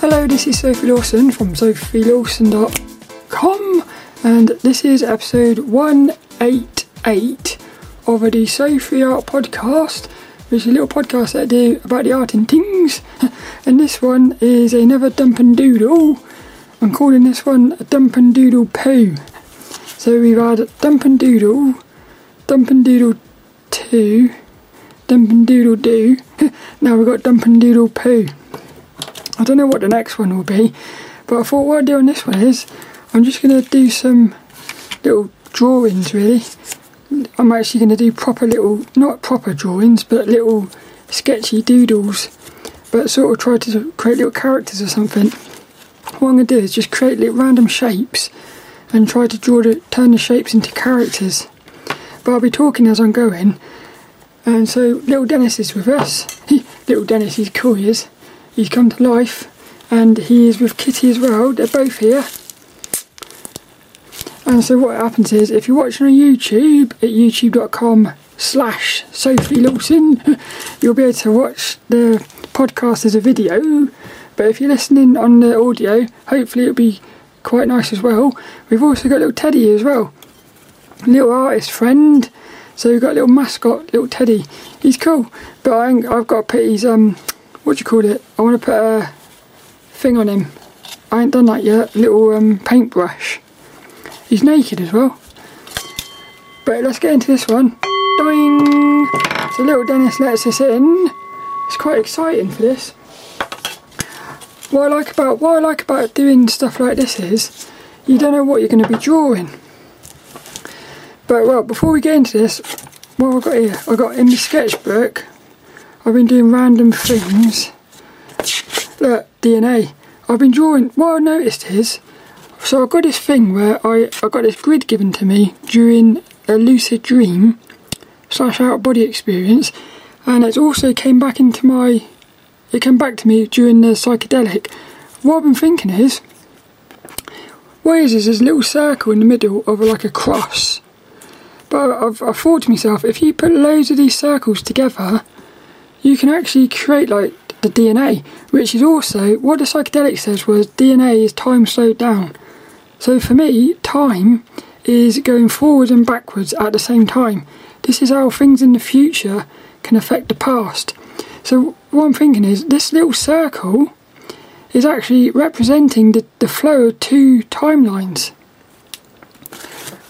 Hello, this is Sophie Lawson from sophielawson.com, and this is episode 188 of the Sophie Art Podcast, which is a little podcast that I do about the art and things. and this one is another Dump and Doodle. I'm calling this one a Dump and Doodle Poo. So we've had Dump and Doodle, Dump and Doodle 2, Dump and Doodle Do. now we've got Dump and Doodle Poo. I don't know what the next one will be, but I thought what I'd do on this one is I'm just going to do some little drawings really. I'm actually going to do proper little, not proper drawings, but little sketchy doodles, but sort of try to create little characters or something. What I'm going to do is just create little random shapes and try to draw the, turn the shapes into characters. But I'll be talking as I'm going. And so little Dennis is with us. little Dennis, he's cool, he is he's come to life and he is with Kitty as well. They're both here. And so what happens is if you're watching on YouTube at youtube.com slash Sophie Lawson, you'll be able to watch the podcast as a video. But if you're listening on the audio, hopefully it'll be quite nice as well. We've also got little Teddy as well. Little artist friend. So we've got a little mascot, little Teddy. He's cool. But I, have got to put his um what do you call it? I want to put a thing on him. I ain't done that yet. Little um, paintbrush. He's naked as well. But let's get into this one. Doing. So little Dennis lets us in. It's quite exciting for this. What I like about what I like about doing stuff like this is you don't know what you're going to be drawing. But well, before we get into this, what have I got here? I've got in the sketchbook I've been doing random things. Look, DNA. I've been drawing. What I noticed is, so I've got this thing where I I got this grid given to me during a lucid dream slash out body experience, and it also came back into my. It came back to me during the psychedelic. What I've been thinking is, what is this? A little circle in the middle of like a cross. But I've, I've thought to myself, if you put loads of these circles together, you can actually create like the DNA, which is also what the psychedelic says was DNA is time slowed down. So for me, time is going forward and backwards at the same time. This is how things in the future can affect the past. So what I'm thinking is this little circle is actually representing the, the flow of two timelines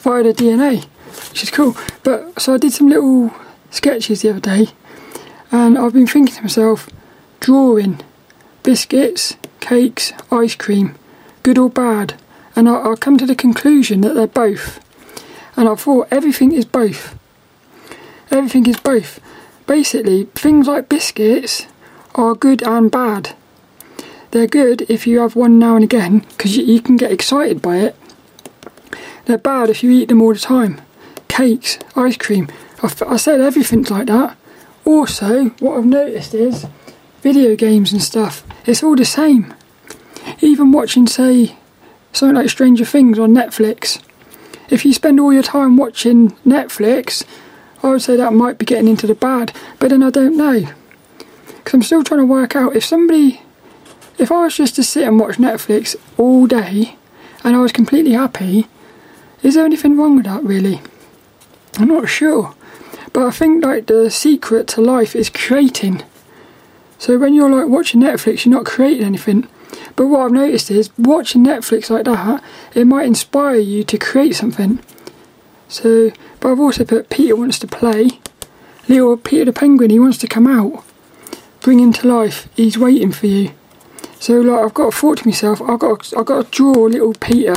via the DNA, which is cool. But so I did some little sketches the other day and I've been thinking to myself, drawing, biscuits, cakes, ice cream, good or bad, and I, I come to the conclusion that they're both. And I thought everything is both. Everything is both. Basically, things like biscuits are good and bad. They're good if you have one now and again because you, you, can get excited by it. They're bad if you eat them all the time. Cakes, ice cream. I, I said everything's like that. Also, what I've noticed is video games and stuff, it's all the same. Even watching, say, something like Stranger Things on Netflix. If you spend all your time watching Netflix, I would say that might be getting into the bad, but then I don't know. Because I'm still trying to work out if somebody, if I was just to sit and watch Netflix all day and I was completely happy, is there anything wrong with that really? I'm not sure. But I think like the secret to life is creating. So when you're like watching Netflix, you're not creating anything. But what I've noticed is watching Netflix like that, it might inspire you to create something. So, but I've also put Peter wants to play. Little Peter the Penguin, he wants to come out. Bring him to life. He's waiting for you. So like I've got to thought to myself, I've got to, I've got to draw little Peter.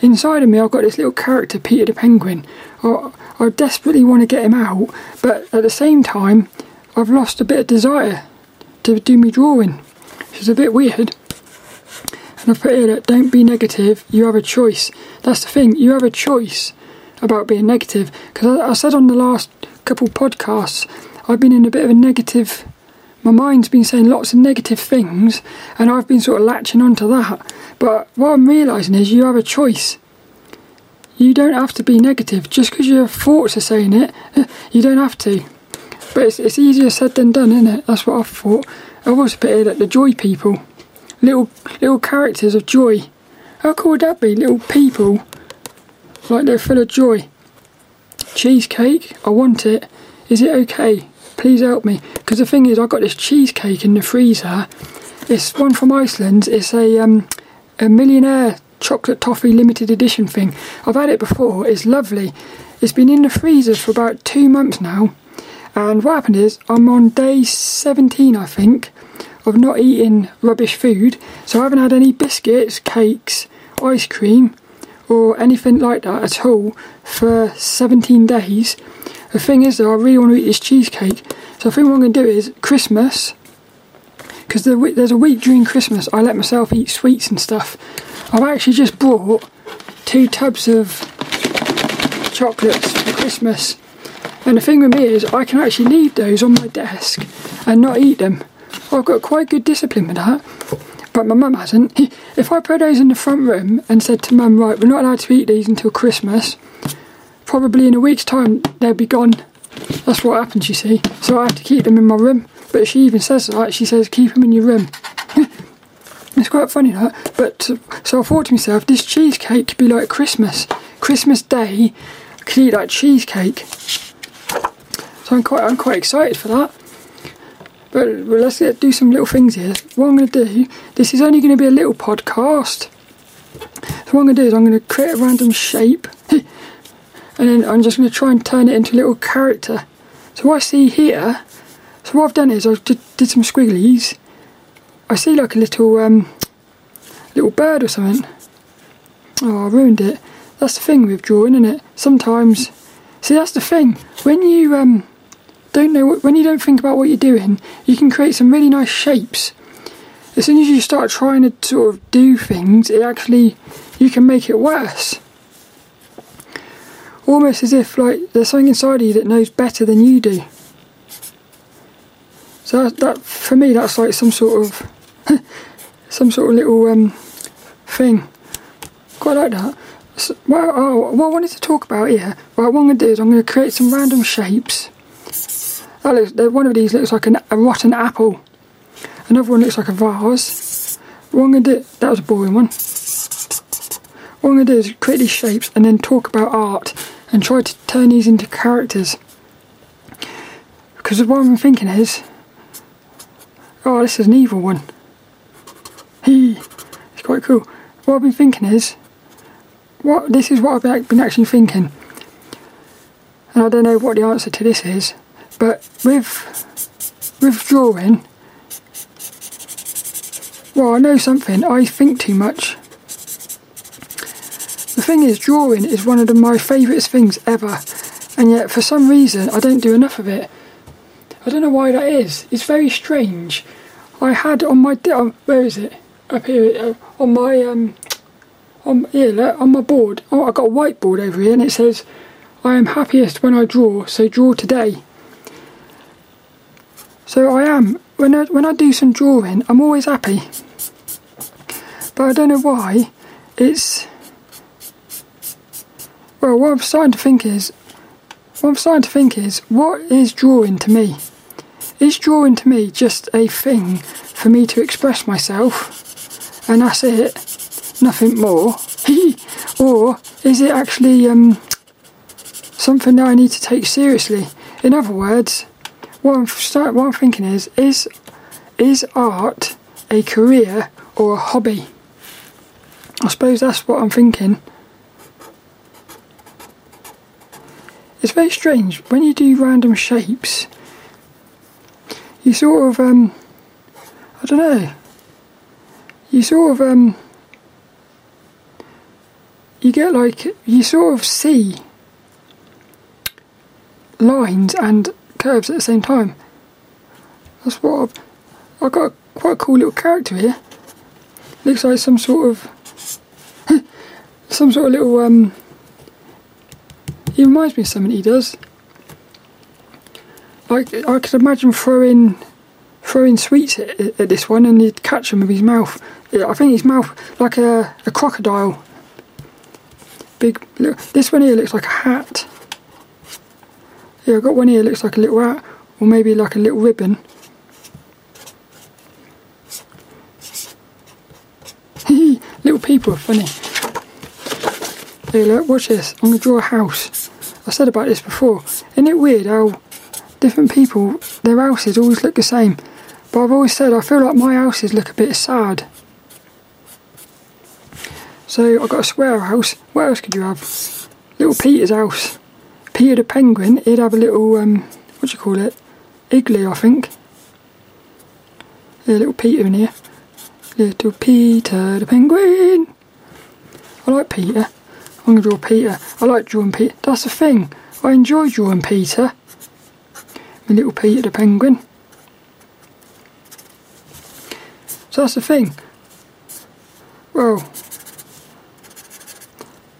Inside of me, I've got this little character, Peter the Penguin. I, I desperately want to get him out, but at the same time, I've lost a bit of desire to do me drawing, which is a bit weird. And I've put here that don't be negative, you have a choice. That's the thing, you have a choice about being negative. Because I, I said on the last couple podcasts, I've been in a bit of a negative my mind's been saying lots of negative things and I've been sort of latching onto that. But what I'm realising is you have a choice. You don't have to be negative. Just because your thoughts are saying it, you don't have to. But it's, it's easier said than done, isn't it? That's what I've thought. I've also put here that the joy people, little little characters of joy. How cool would that be? Little people, like they're full of joy. Cheesecake, I want it. Is it okay? Please help me. Because the thing is, I got this cheesecake in the freezer. It's one from Iceland. It's a um, a millionaire chocolate toffee limited edition thing. I've had it before. It's lovely. It's been in the freezer for about two months now. And what happened is, I'm on day 17, I think, of not eating rubbish food. So I haven't had any biscuits, cakes, ice cream, or anything like that at all for 17 days. The thing is, though, I really want to eat this cheesecake. So I think what I'm going to do is Christmas, because there's a week during Christmas, I let myself eat sweets and stuff. I've actually just bought two tubs of chocolates for Christmas. And the thing with me is, I can actually leave those on my desk and not eat them. I've got quite good discipline with that, but my mum hasn't. If I put those in the front room and said to mum, right, we're not allowed to eat these until Christmas, probably in a week's time they'll be gone. That's what happens, you see. So I have to keep them in my room. But she even says that. She says, keep them in your room. It's quite funny that. But uh, so I thought to myself, this cheesecake could be like Christmas. Christmas Day, I could eat that cheesecake. So I'm quite, I'm quite excited for that. But well, let's get, do some little things here. What I'm going to do, this is only going to be a little podcast. So what I'm going to do is I'm going to create a random shape. and then I'm just going to try and turn it into a little character. So what I see here, so what I've done is I did, did some squigglies. I see like a little um, little bird or something. Oh, I ruined it. That's the thing with drawing, isn't it? Sometimes, see, that's the thing. When you um, don't know when you don't think about what you're doing, you can create some really nice shapes. As soon as you start trying to sort of do things, it actually you can make it worse. Almost as if like there's something inside of you that knows better than you do. So that, that for me, that's like some sort of some sort of little um, thing. Quite like that. So, well, oh, what I wanted to talk about here, right, what I'm going to do is I'm going to create some random shapes that looks, one of these looks like an, a rotten apple. Another one looks like a vase. What I'm going to do, that was a boring one. What I'm going to do is create these shapes and then talk about art and try to turn these into characters. Because what I'm thinking is, oh, this is an evil one. He, it's quite cool. What I've been thinking is, what this is what I've been actually thinking, and I don't know what the answer to this is. But with with drawing, well, I know something. I think too much. The thing is, drawing is one of the, my favourite things ever, and yet for some reason I don't do enough of it. I don't know why that is. It's very strange. I had on my um, where is it? Up here uh, on my um on yeah on my board. Oh, I got a whiteboard over here, and it says, "I am happiest when I draw." So draw today. So I am. When I, when I do some drawing, I'm always happy. But I don't know why. It's. Well, what I'm starting to think is. What I'm starting to think is, what is drawing to me? Is drawing to me just a thing for me to express myself? And that's it? Nothing more? or is it actually um, something that I need to take seriously? In other words, what I'm start, what I'm thinking is is is art a career or a hobby? I suppose that's what I'm thinking. It's very strange when you do random shapes. You sort of um, I don't know. You sort of um, you get like you sort of see lines and curves at the same time. That's what I've, I've got a, quite a cool little character here. Looks like some sort of some sort of little um he reminds me of something he does. Like I could imagine throwing throwing sweets at, at this one and he'd catch them with his mouth. I think his mouth like a, a crocodile. Big look, this one here looks like a hat. Yeah, I've got one here looks like a little hat, or maybe like a little ribbon. Little people are funny. Hey, look, watch this. I'm going to draw a house. I said about this before. Isn't it weird how different people, their houses always look the same? But I've always said I feel like my houses look a bit sad. So I've got a square house. What else could you have? Little Peter's house. Peter the penguin, he'd have a little, um, what do you call it? Igloo, I think. Yeah, little Peter in here. Little Peter the penguin. I like Peter. I'm going to draw Peter. I like drawing Peter. That's the thing. I enjoy drawing Peter. My little Peter the penguin. So that's the thing. Well,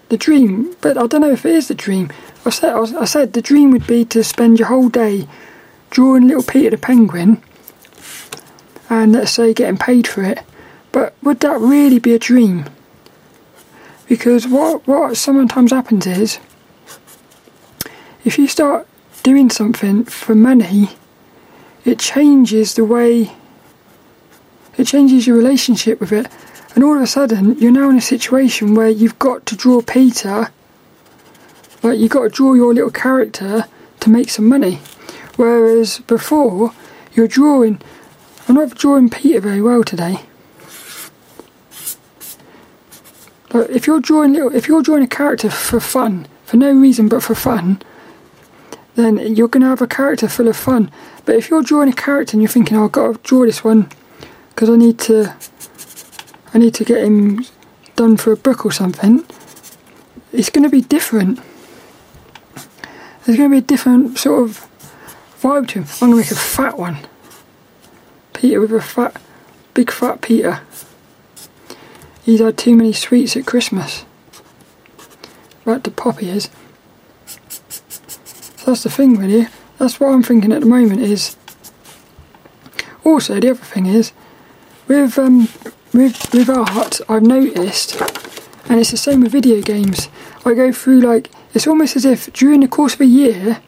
the dream, but I don't know if it is the dream. I said, I said the dream would be to spend your whole day drawing little Peter the penguin and let's say getting paid for it. But would that really be a dream? Because what what sometimes happens is if you start doing something for money, it changes the way it changes your relationship with it. And all of a sudden you're now in a situation where you've got to draw Peter like you've got to draw your little character to make some money. Whereas before you're drawing I'm not drawing Peter very well today. But if you're drawing little, if you're drawing a character for fun, for no reason but for fun, then you're going to have a character full of fun. But if you're drawing a character and you're thinking, oh, I've got to draw this one because I need to, I need to get him done for a book or something, it's going to be different. There's going to be a different sort of vibe to him. I'm going to make a fat one. Peter with a fat, big fat Peter. He's had too many sweets at Christmas. Right, the poppy is. So that's the thing, really. That's what I'm thinking at the moment. Is also the other thing is with um with with art. I've noticed, and it's the same with video games. I go through like it's almost as if during the course of a year,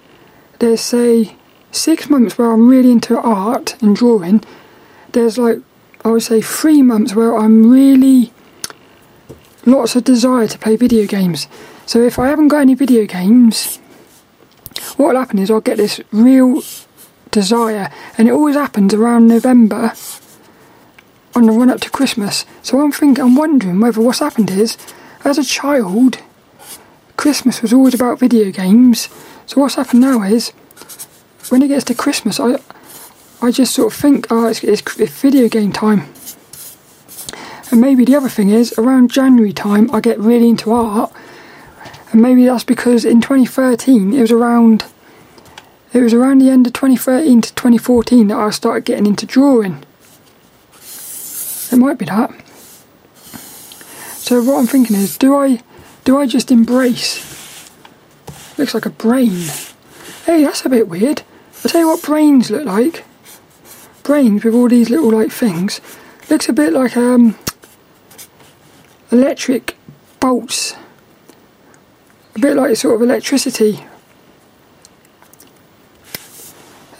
there's say six months where I'm really into art and drawing. There's like I would say three months where I'm really lots of desire to play video games. So if I haven't got any video games, what will happen is I'll get this real desire, and it always happens around November on the run up to Christmas. So I'm thinking, I'm wondering whether what's happened is, as a child, Christmas was always about video games. So what's happened now is, when it gets to Christmas, I I just sort of think, oh, it's, it's, it's video game time. And maybe the other thing is, around January time, I get really into art. And maybe that's because in 2013, it was around it was around the end of 2013 to 2014 that I started getting into drawing. It might be that. So what I'm thinking is, do I do I just embrace? Looks like a brain. Hey, that's a bit weird. I'll tell you what brains look like. Brains with all these little like things. Looks a bit like um electric bolts. A bit like sort of electricity.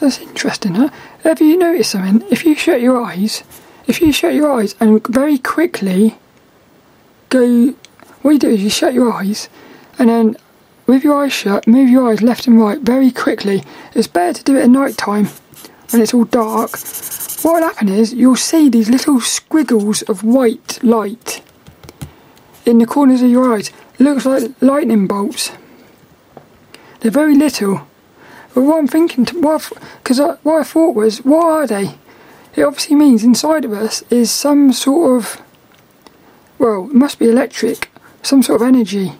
That's interesting, huh? Have you noticed something? If you shut your eyes, if you shut your eyes and very quickly go, what you do is you shut your eyes and then with your eyes shut, move your eyes left and right very quickly. It's better to do it at night time when it's all dark. What will happen is you'll see these little squiggles of white light in the corners of your eyes. Looks like lightning bolts. They're very little. But what I'm thinking, what because what I thought was, what are they? It obviously means inside of us is some sort of, well, it must be electric, some sort of energy.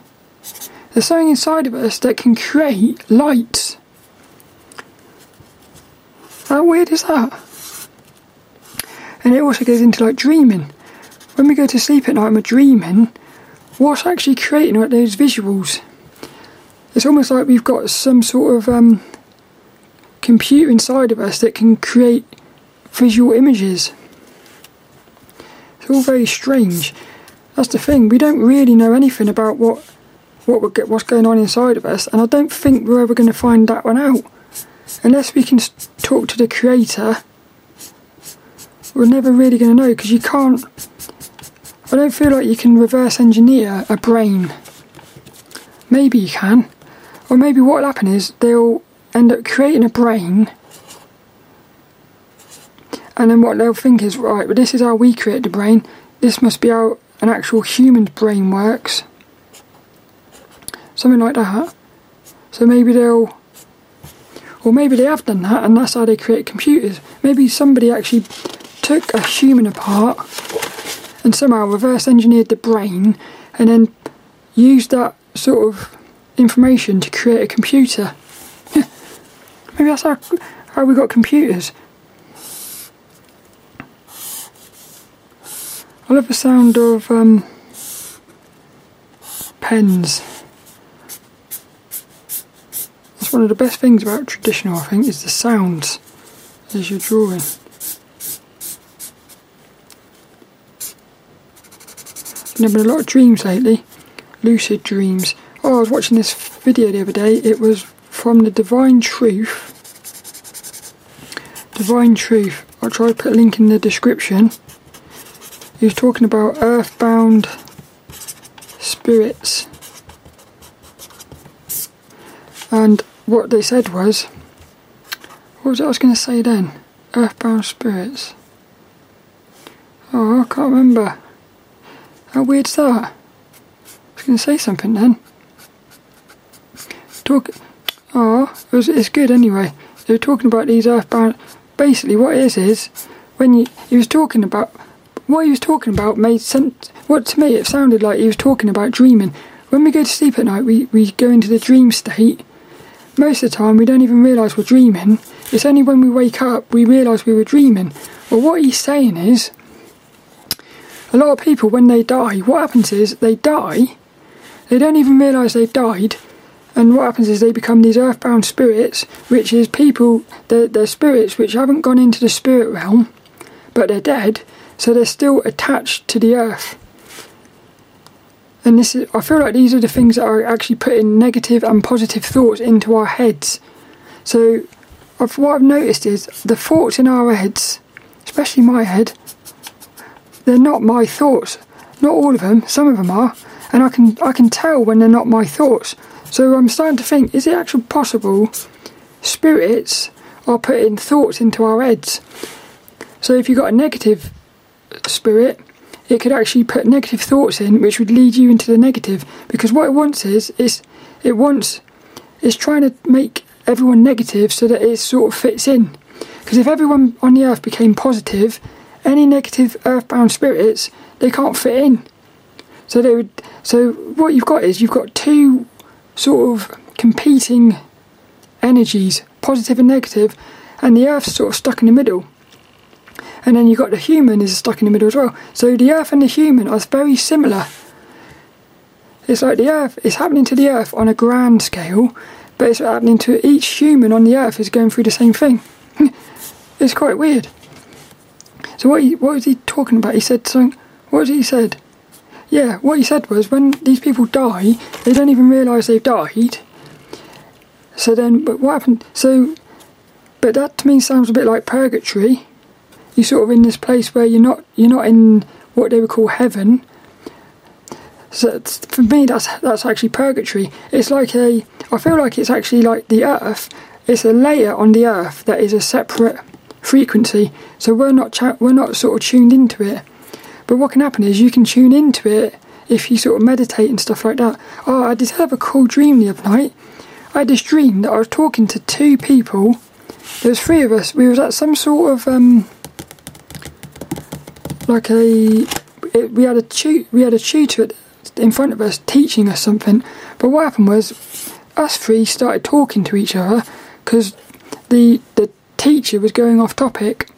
There's something inside of us that can create lights. How weird is that? And it also goes into like dreaming. When we go to sleep at night and we're dreaming, what's actually creating those visuals. It's almost like we've got some sort of um, computer inside of us that can create visual images. It's all very strange. That's the thing. We don't really know anything about what what what's going on inside of us, and I don't think we're ever going to find that one out unless we can talk to the creator. We're never really going to know because you can't I don't feel like you can reverse engineer a brain. Maybe you can. Or maybe what will happen is they'll end up creating a brain and then what they'll think is right, but this is how we create the brain. This must be how an actual human's brain works. Something like that. So maybe they'll or maybe they have done that and that's how they create computers. Maybe somebody actually took a human apart and somehow reverse engineered the brain and then used that sort of information to create a computer. Maybe that's how, how we got computers. I love the sound of um, pens. That's one of the best things about traditional, I think, is the sounds as you're drawing. I've been a lot of dreams lately, lucid dreams. Oh, I was watching this video the other day. It was from the Divine Truth. Divine Truth. I'll try to put a link in the description. He was talking about earthbound spirits. And what they said was, what was I was going to say then? Earthbound spirits. Oh, I can't remember. How weird's that? I was going to say something then. Talk. Oh, it was, it's good anyway. They were talking about these earthbound. Basically, what it is is when you he was talking about what he was talking about made sense. What to me it sounded like he was talking about dreaming. When we go to sleep at night, we, we go into the dream state. Most of the time, we don't even realise we're dreaming. It's only when we wake up we realise we were dreaming. Well, what he's saying is a lot of people, when they die, what happens is they die, they don't even realise they've died, and what happens is they become these earthbound spirits, which is people, they're, they're spirits which haven't gone into the spirit realm, but they're dead, so they're still attached to the earth. And this is, I feel like these are the things that are actually putting negative and positive thoughts into our heads. So, I've, what I've noticed is the thoughts in our heads, especially my head, they're not my thoughts. Not all of them. Some of them are, and I can I can tell when they're not my thoughts. So I'm starting to think: is it actually possible spirits are putting thoughts into our heads? So if you've got a negative spirit, it could actually put negative thoughts in, which would lead you into the negative. Because what it wants is, is it wants, it's trying to make everyone negative so that it sort of fits in. Because if everyone on the earth became positive, any negative earthbound spirits they can't fit in. So they would. So what you've got is you've got two sort of competing energies, positive and negative, and the Earth's sort of stuck in the middle. And then you've got the human is stuck in the middle as well. So the Earth and the human are very similar. It's like the Earth is happening to the Earth on a grand scale, but it's happening to each human on the Earth is going through the same thing. it's quite weird. So what he, what was he talking about? He said something. What was he said? Yeah, what he said was when these people die, they don't even realise they've died. So then, but what happened? So, but that to me sounds a bit like purgatory. You're sort of in this place where you're not you're not in what they would call heaven. So for me, that's that's actually purgatory. It's like a. I feel like it's actually like the earth. It's a layer on the earth that is a separate frequency. So we're not cha- we're not sort of tuned into it. But what can happen is you can tune into it if you sort of meditate and stuff like that. Oh, I did have a cool dream the other night. I had this dream that I was talking to two people. There was three of us. We was at some sort of um, like a it, we had a tu- we had a tutor in front of us teaching us something. But what happened was us three started talking to each other because the the teacher was going off topic.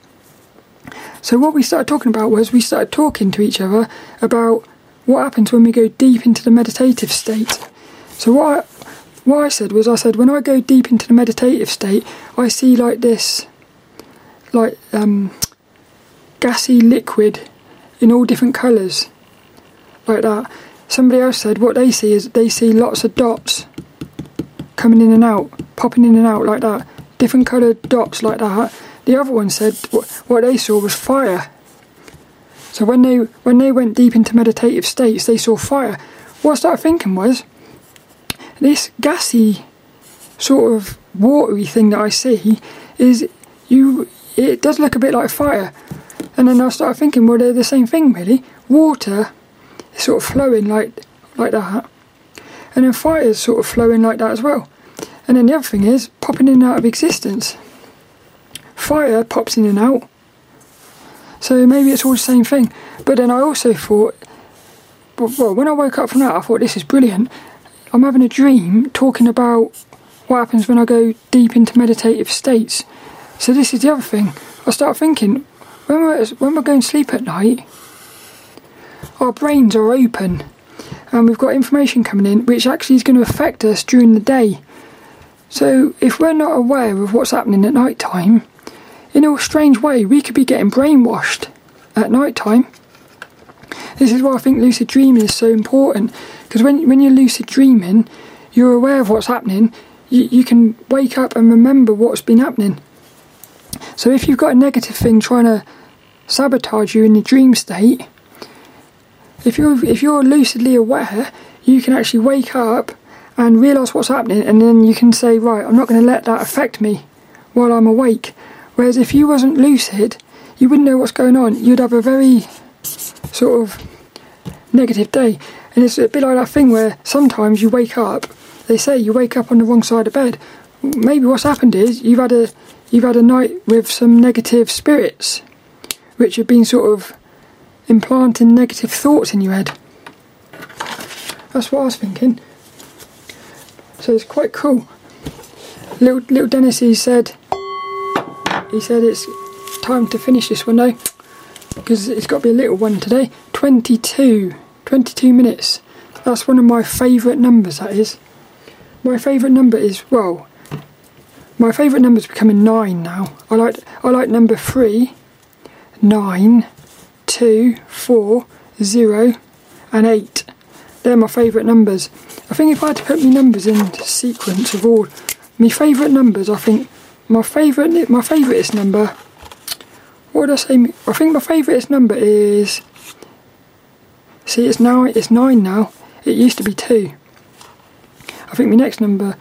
So what we started talking about was we started talking to each other about what happens when we go deep into the meditative state. So what I, what I said was I said when I go deep into the meditative state, I see like this, like um, gassy liquid in all different colours, like that. Somebody else said what they see is they see lots of dots coming in and out, popping in and out like that different coloured dots like that. The other one said what, they saw was fire. So when they when they went deep into meditative states, they saw fire. What I started thinking was this gassy sort of watery thing that I see is you. It does look a bit like fire, and then I started thinking, well, they're the same thing, really. Water is sort of flowing like like that, and then fire is sort of flowing like that as well. And then the other thing is popping in and out of existence. Fire pops in and out. So maybe it's all the same thing. But then I also thought, well, when I woke up from that, I thought this is brilliant. I'm having a dream talking about what happens when I go deep into meditative states. So this is the other thing. I start thinking when we're when we're going to sleep at night, our brains are open, and we've got information coming in which actually is going to affect us during the day. So if we're not aware of what's happening at night time, in a strange way, we could be getting brainwashed at night time. This is why I think lucid dreaming is so important because when when you're lucid dreaming, you're aware of what's happening. You, you can wake up and remember what's been happening. So if you've got a negative thing trying to sabotage you in the dream state, if you're if you're lucidly aware, you can actually wake up and realise what's happening, and then you can say, right, I'm not going to let that affect me while I'm awake. Whereas if you wasn't lucid, you wouldn't know what's going on. You'd have a very sort of negative day. And it's a bit like that thing where sometimes you wake up, they say you wake up on the wrong side of bed. Maybe what's happened is you've had a you've had a night with some negative spirits, which have been sort of implanting negative thoughts in your head. That's what I was thinking. So it's quite cool. Little little Dennis he said he said it's time to finish this one though because it's got to be a little one today 22 22 minutes that's one of my favourite numbers that is my favourite number is well my favourite number is becoming 9 now I like I like number 3 9 2 4 0 and 8 they're my favourite numbers I think if I had to put my numbers in sequence of all my favourite numbers I think my favourite my favouriteest number what would I say? I think my favourite number is. See, it's now it's nine now. It used to be two. I think my next number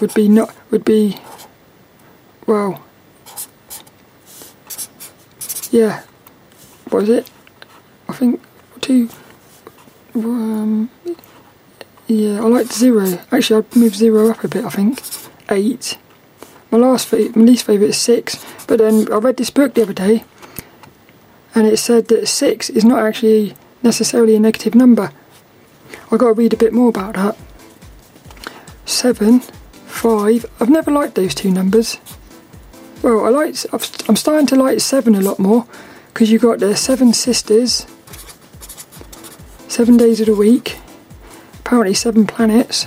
would be not would be. Well. Yeah. What is it? I think two. Um, yeah, I like zero. Actually, I'd move zero up a bit. I think eight. My last, my least favourite is six. But then I read this book the other day, and it said that six is not actually necessarily a negative number. I got to read a bit more about that. Seven, five. I've never liked those two numbers. Well, I like. I'm starting to like seven a lot more because you've got the seven sisters, seven days of the week, apparently seven planets.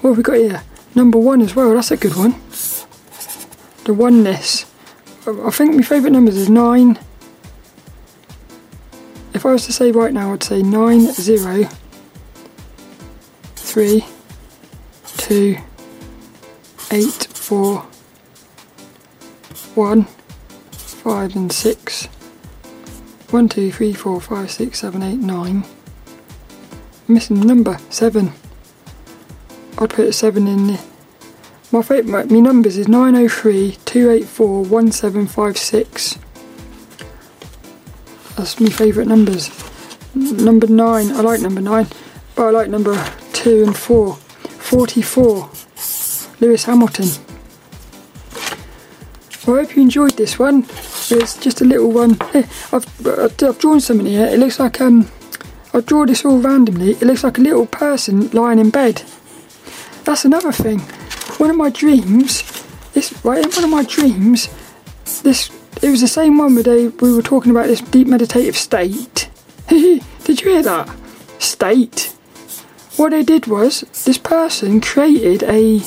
What have we got here? Number one as well, that's a good one. The oneness. I think my favourite numbers is nine. If I was to say right now, I'd say nine, zero, three, two, eight, four, one, five, and six. One, two, three, four, five, six, seven, eight, nine. missing number seven. I'd put 7 in there. My favourite, my numbers is 903 284 1756. That's my favourite numbers. Number 9, I like number 9, but I like number 2 and 4. 44, Lewis Hamilton. Well, I hope you enjoyed this one. It's just a little one. I've, I've drawn something here. It looks like um, I draw this all randomly. It looks like a little person lying in bed. That's another thing. One of my dreams, this right in one of my dreams, this it was the same one where they, we were talking about this deep meditative state. did you hear that? State. What they did was this person created a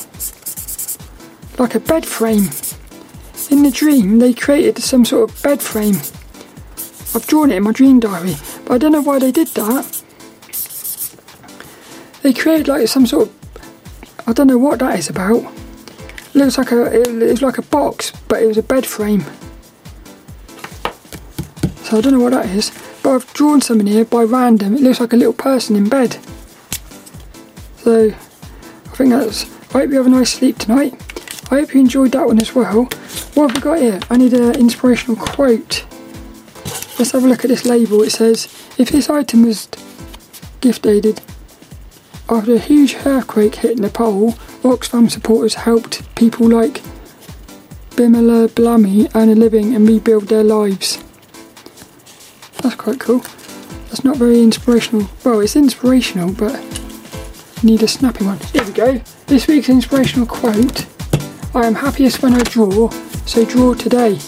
like a bed frame. In the dream, they created some sort of bed frame. I've drawn it in my dream diary, but I don't know why they did that. They created like some sort of I don't know what that is about. It looks like a it, was like a box, but it was a bed frame. So I don't know what that is. But I've drawn some in here by random. It looks like a little person in bed. So I think that's. I hope you have a nice sleep tonight. I hope you enjoyed that one as well. What have we got here? I need an inspirational quote. Let's have a look at this label. It says, if this item was gift aided after a huge earthquake hit Nepal, Oxfam supporters helped people like Bimala Blami earn a living and rebuild their lives. That's quite cool. That's not very inspirational. Well, it's inspirational, but need a snappy one. Here we go. This week's inspirational quote I am happiest when I draw, so draw today.